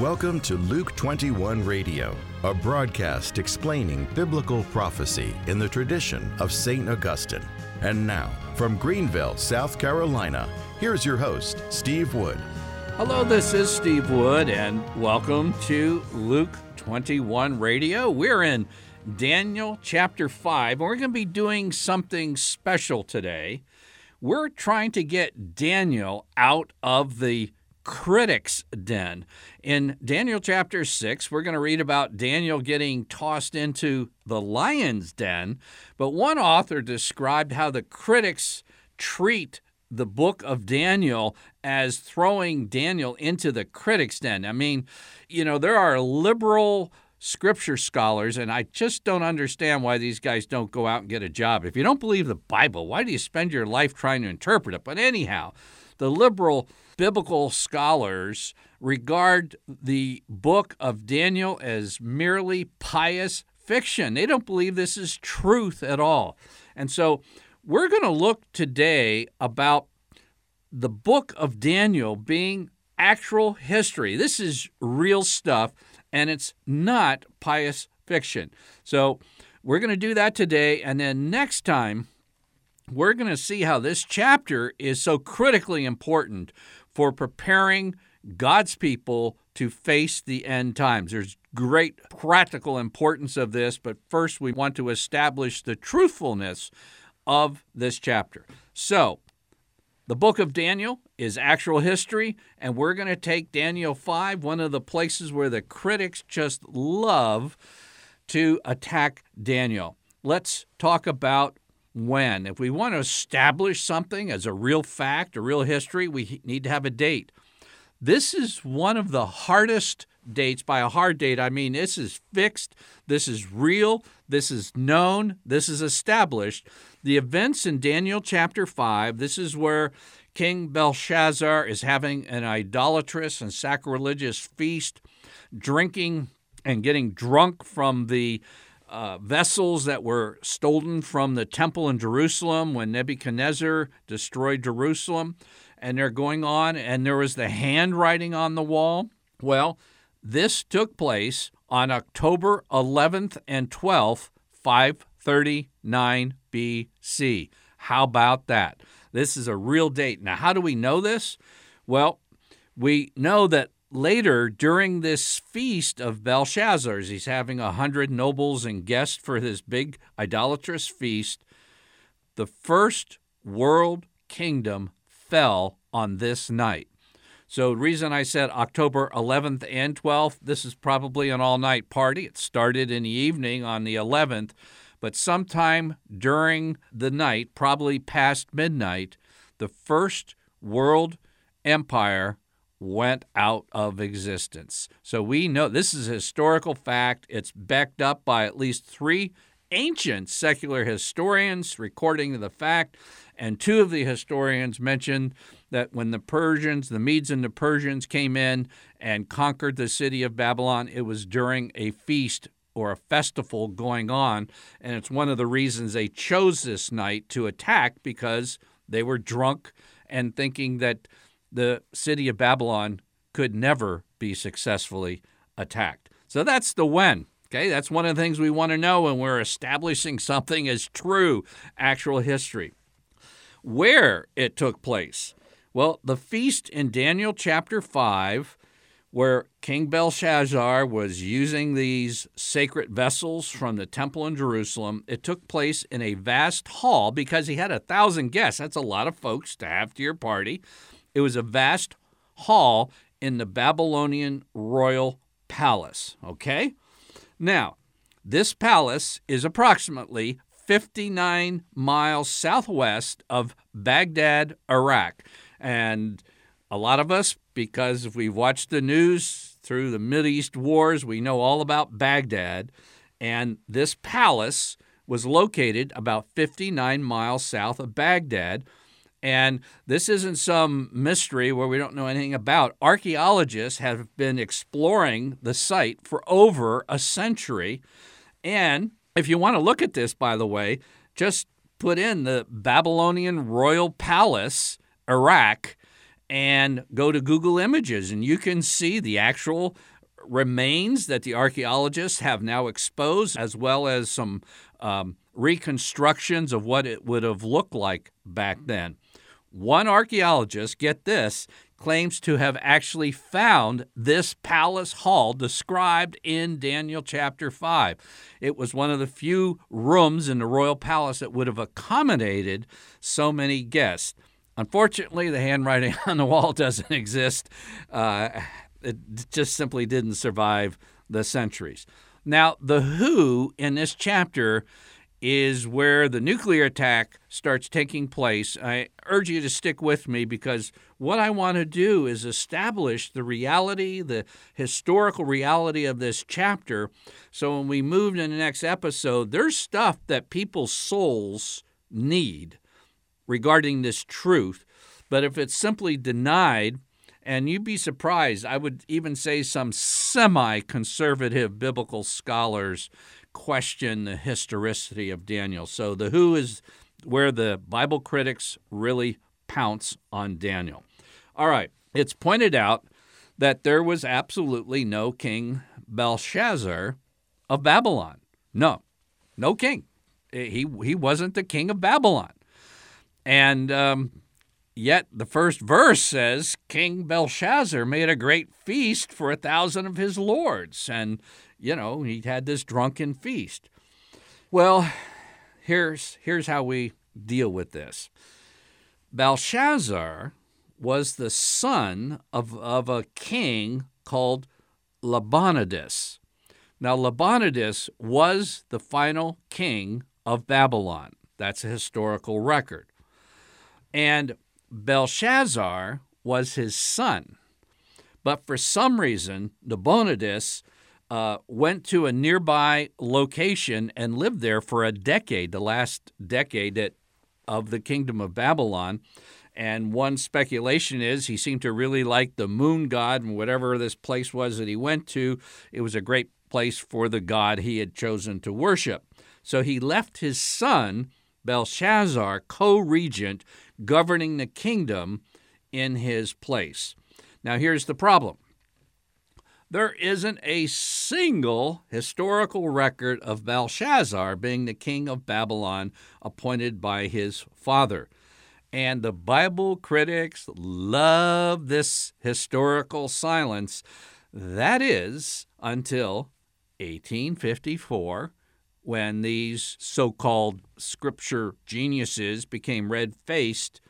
Welcome to Luke 21 Radio, a broadcast explaining biblical prophecy in the tradition of St. Augustine. And now, from Greenville, South Carolina, here's your host, Steve Wood. Hello, this is Steve Wood, and welcome to Luke 21 Radio. We're in Daniel chapter 5, and we're going to be doing something special today. We're trying to get Daniel out of the critic's den. In Daniel chapter 6, we're going to read about Daniel getting tossed into the lion's den, but one author described how the critics treat the book of Daniel as throwing Daniel into the critic's den. I mean, you know, there are liberal scripture scholars, and I just don't understand why these guys don't go out and get a job. If you don't believe the Bible, why do you spend your life trying to interpret it? But anyhow, the liberal biblical scholars regard the book of Daniel as merely pious fiction. They don't believe this is truth at all. And so we're going to look today about the book of Daniel being actual history. This is real stuff, and it's not pious fiction. So we're going to do that today. And then next time, we're going to see how this chapter is so critically important for preparing God's people to face the end times. There's great practical importance of this, but first we want to establish the truthfulness of this chapter. So, the book of Daniel is actual history, and we're going to take Daniel 5, one of the places where the critics just love to attack Daniel. Let's talk about when. If we want to establish something as a real fact, a real history, we need to have a date. This is one of the hardest dates. By a hard date, I mean this is fixed, this is real, this is known, this is established. The events in Daniel chapter 5, this is where King Belshazzar is having an idolatrous and sacrilegious feast, drinking and getting drunk from the uh, vessels that were stolen from the temple in Jerusalem when Nebuchadnezzar destroyed Jerusalem. And they're going on, and there was the handwriting on the wall. Well, this took place on October 11th and 12th, 539 BC. How about that? This is a real date. Now, how do we know this? Well, we know that later during this feast of Belshazzar's, he's having a hundred nobles and guests for his big idolatrous feast. The first world kingdom fell on this night. So, the reason I said October 11th and 12th, this is probably an all night party. It started in the evening on the 11th, but sometime during the night, probably past midnight, the first world empire went out of existence. So we know this is a historical fact. It's backed up by at least three ancient secular historians recording the fact, and two of the historians mentioned that when the Persians, the Medes and the Persians came in and conquered the city of Babylon, it was during a feast or a festival going on, and it's one of the reasons they chose this night to attack because they were drunk and thinking that the city of Babylon could never be successfully attacked. So that's the when. Okay, that's one of the things we want to know when we're establishing something as true, actual history. Where it took place. Well, the feast in Daniel chapter 5, where King Belshazzar was using these sacred vessels from the temple in Jerusalem, it took place in a vast hall because he had a thousand guests. That's a lot of folks to have to your party. It was a vast hall in the Babylonian royal palace. Okay? Now, this palace is approximately 59 miles southwest of Baghdad, Iraq. And a lot of us, because if we've watched the news through the Middle Mideast wars, we know all about Baghdad. And this palace was located about 59 miles south of Baghdad, and this isn't some mystery where we don't know anything about. Archaeologists have been exploring the site for over a century. And if you want to look at this, by the way, just put in the Babylonian Royal Palace, Iraq, and go to Google Images, and you can see the actual remains that the archaeologists have now exposed, as well as some um, reconstructions of what it would have looked like back then. One archaeologist, get this, claims to have actually found this palace hall described in Daniel chapter 5. It was one of the few rooms in the royal palace that would have accommodated so many guests. Unfortunately, the handwriting on the wall doesn't exist. Uh, it just simply didn't survive the centuries. Now, the who in this chapter is where the nuclear attack starts taking place. I urge you to stick with me because what I want to do is establish the reality, the historical reality of this chapter. So when we move to the next episode, there's stuff that people's souls need regarding this truth. But if it's simply denied, and you'd be surprised, I would even say some semi conservative biblical scholars question the historicity of Daniel. So the who is where the Bible critics really pounce on Daniel. All right, it's pointed out that there was absolutely no king Belshazzar of Babylon. No, no king. He, he wasn't the king of Babylon. And um, yet the first verse says King Belshazzar made a great feast for a thousand of his lords. And you know, he had this drunken feast. Well, here's, here's how we deal with this Belshazzar was the son of, of a king called Nabonidus. Now, Nabonidus was the final king of Babylon. That's a historical record. And Belshazzar was his son. But for some reason, Nabonidus uh, went to a nearby location and lived there for a decade, the last decade of the kingdom of Babylon. And one speculation is he seemed to really like the moon god and whatever this place was that he went to, it was a great place for the god he had chosen to worship. So he left his son, Belshazzar, co regent, governing the kingdom in his place. Now, here's the problem there isn't a single historical record of Belshazzar being the king of Babylon appointed by his father. And the Bible critics love this historical silence. That is until 1854, when these so called scripture geniuses became red faced,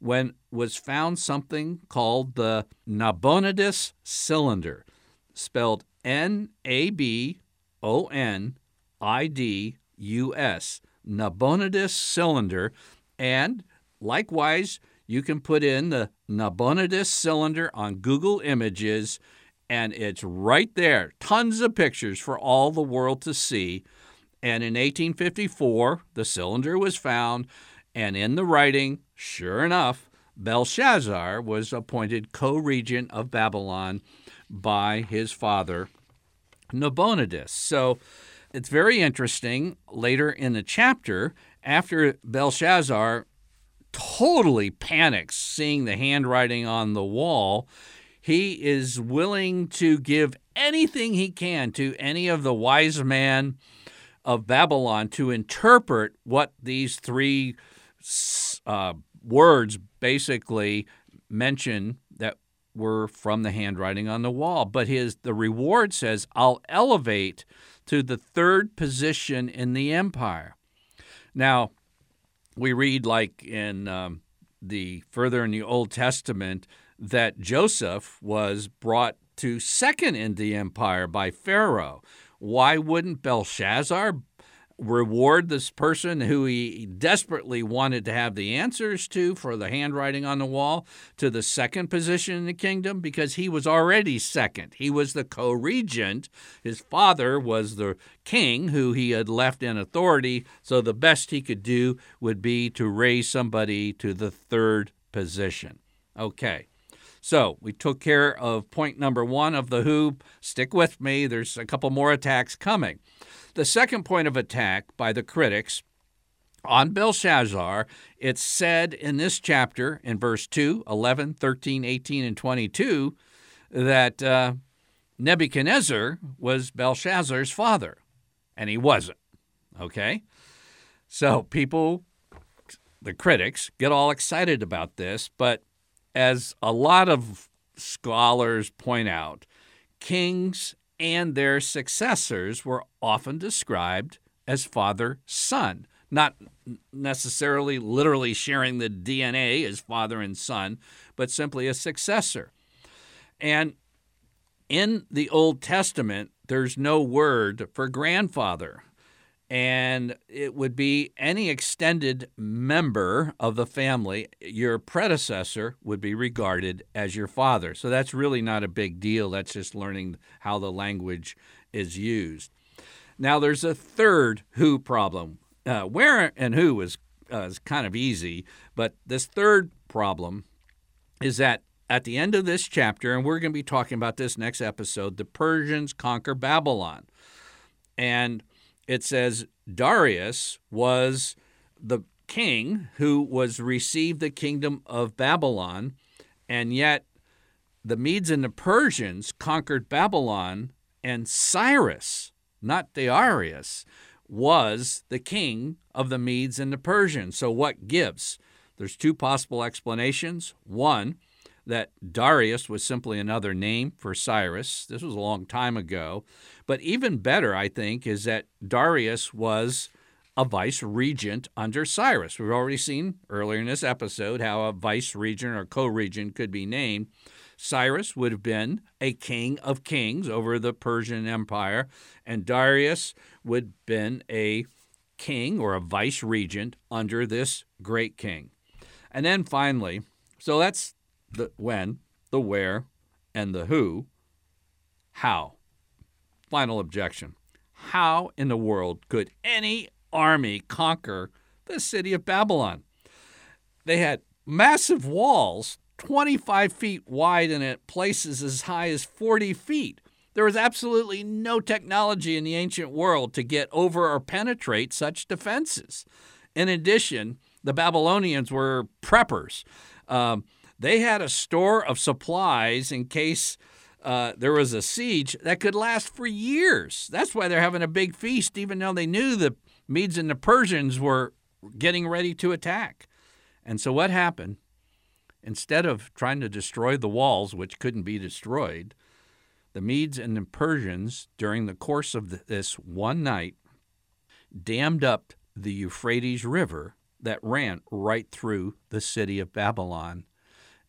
when was found something called the Nabonidus cylinder spelled N A B O N I D U S, Nabonidus cylinder. And likewise, you can put in the Nabonidus cylinder on Google Images, and it's right there. Tons of pictures for all the world to see. And in 1854, the cylinder was found, and in the writing, sure enough, Belshazzar was appointed co regent of Babylon by his father, Nabonidus. So it's very interesting later in the chapter, after Belshazzar totally panics seeing the handwriting on the wall, he is willing to give anything he can to any of the wise men of Babylon to interpret what these three uh, words basically mention that were from the handwriting on the wall. But his the reward says, I'll elevate to the third position in the empire. Now, we read like in um, the further in the Old Testament that Joseph was brought to second in the empire by Pharaoh. Why wouldn't Belshazzar reward this person who he desperately wanted to have the answers to for the handwriting on the wall to the second position in the kingdom because he was already second. He was the co regent. His father was the king who he had left in authority, so the best he could do would be to raise somebody to the third position. Okay. So we took care of point number one of the who. Stick with me, there's a couple more attacks coming. The second point of attack by the critics on Belshazzar, it's said in this chapter, in verse 2, 11, 13, 18, and 22, that uh, Nebuchadnezzar was Belshazzar's father, and he wasn't. Okay? So people, the critics, get all excited about this, but as a lot of scholars point out, kings and their successors were often described as father son, not necessarily literally sharing the DNA as father and son, but simply a successor. And in the Old Testament, there's no word for grandfather. And it would be any extended member of the family. Your predecessor would be regarded as your father. So that's really not a big deal. That's just learning how the language is used. Now, there's a third who problem. Uh, where and who is, uh, is kind of easy, but this third problem is that at the end of this chapter, and we're going to be talking about this next episode, the Persians conquer Babylon. And it says Darius was the king who was received the kingdom of Babylon, and yet the Medes and the Persians conquered Babylon, and Cyrus, not Darius, was the king of the Medes and the Persians. So what gives? There's two possible explanations. One, that Darius was simply another name for Cyrus. This was a long time ago. But even better, I think, is that Darius was a vice regent under Cyrus. We've already seen earlier in this episode how a vice regent or co regent could be named. Cyrus would have been a king of kings over the Persian Empire, and Darius would have been a king or a vice regent under this great king. And then finally, so that's the when, the where, and the who. How? Final objection. How in the world could any army conquer the city of Babylon? They had massive walls, 25 feet wide and at places as high as 40 feet. There was absolutely no technology in the ancient world to get over or penetrate such defenses. In addition, the Babylonians were preppers. Um, they had a store of supplies in case uh, there was a siege that could last for years. That's why they're having a big feast, even though they knew the Medes and the Persians were getting ready to attack. And so, what happened? Instead of trying to destroy the walls, which couldn't be destroyed, the Medes and the Persians, during the course of this one night, dammed up the Euphrates River that ran right through the city of Babylon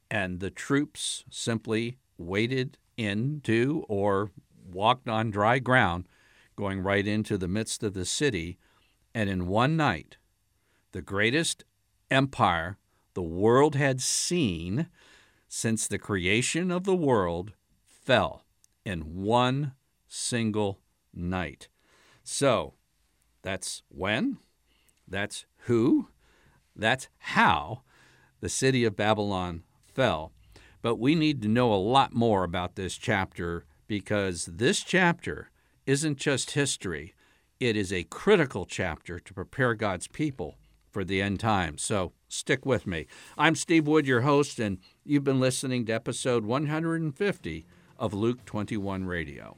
and the troops simply waded into or walked on dry ground, going right into the midst of the city. And in one night, the greatest empire the world had seen since the creation of the world fell in one single night. So that's when, that's who, that's how the city of Babylon fell. But we need to know a lot more about this chapter because this chapter isn't just history, it is a critical chapter to prepare God's people for the end times. So stick with me. I'm Steve Wood, your host, and you've been listening to episode 150 of Luke 21 Radio.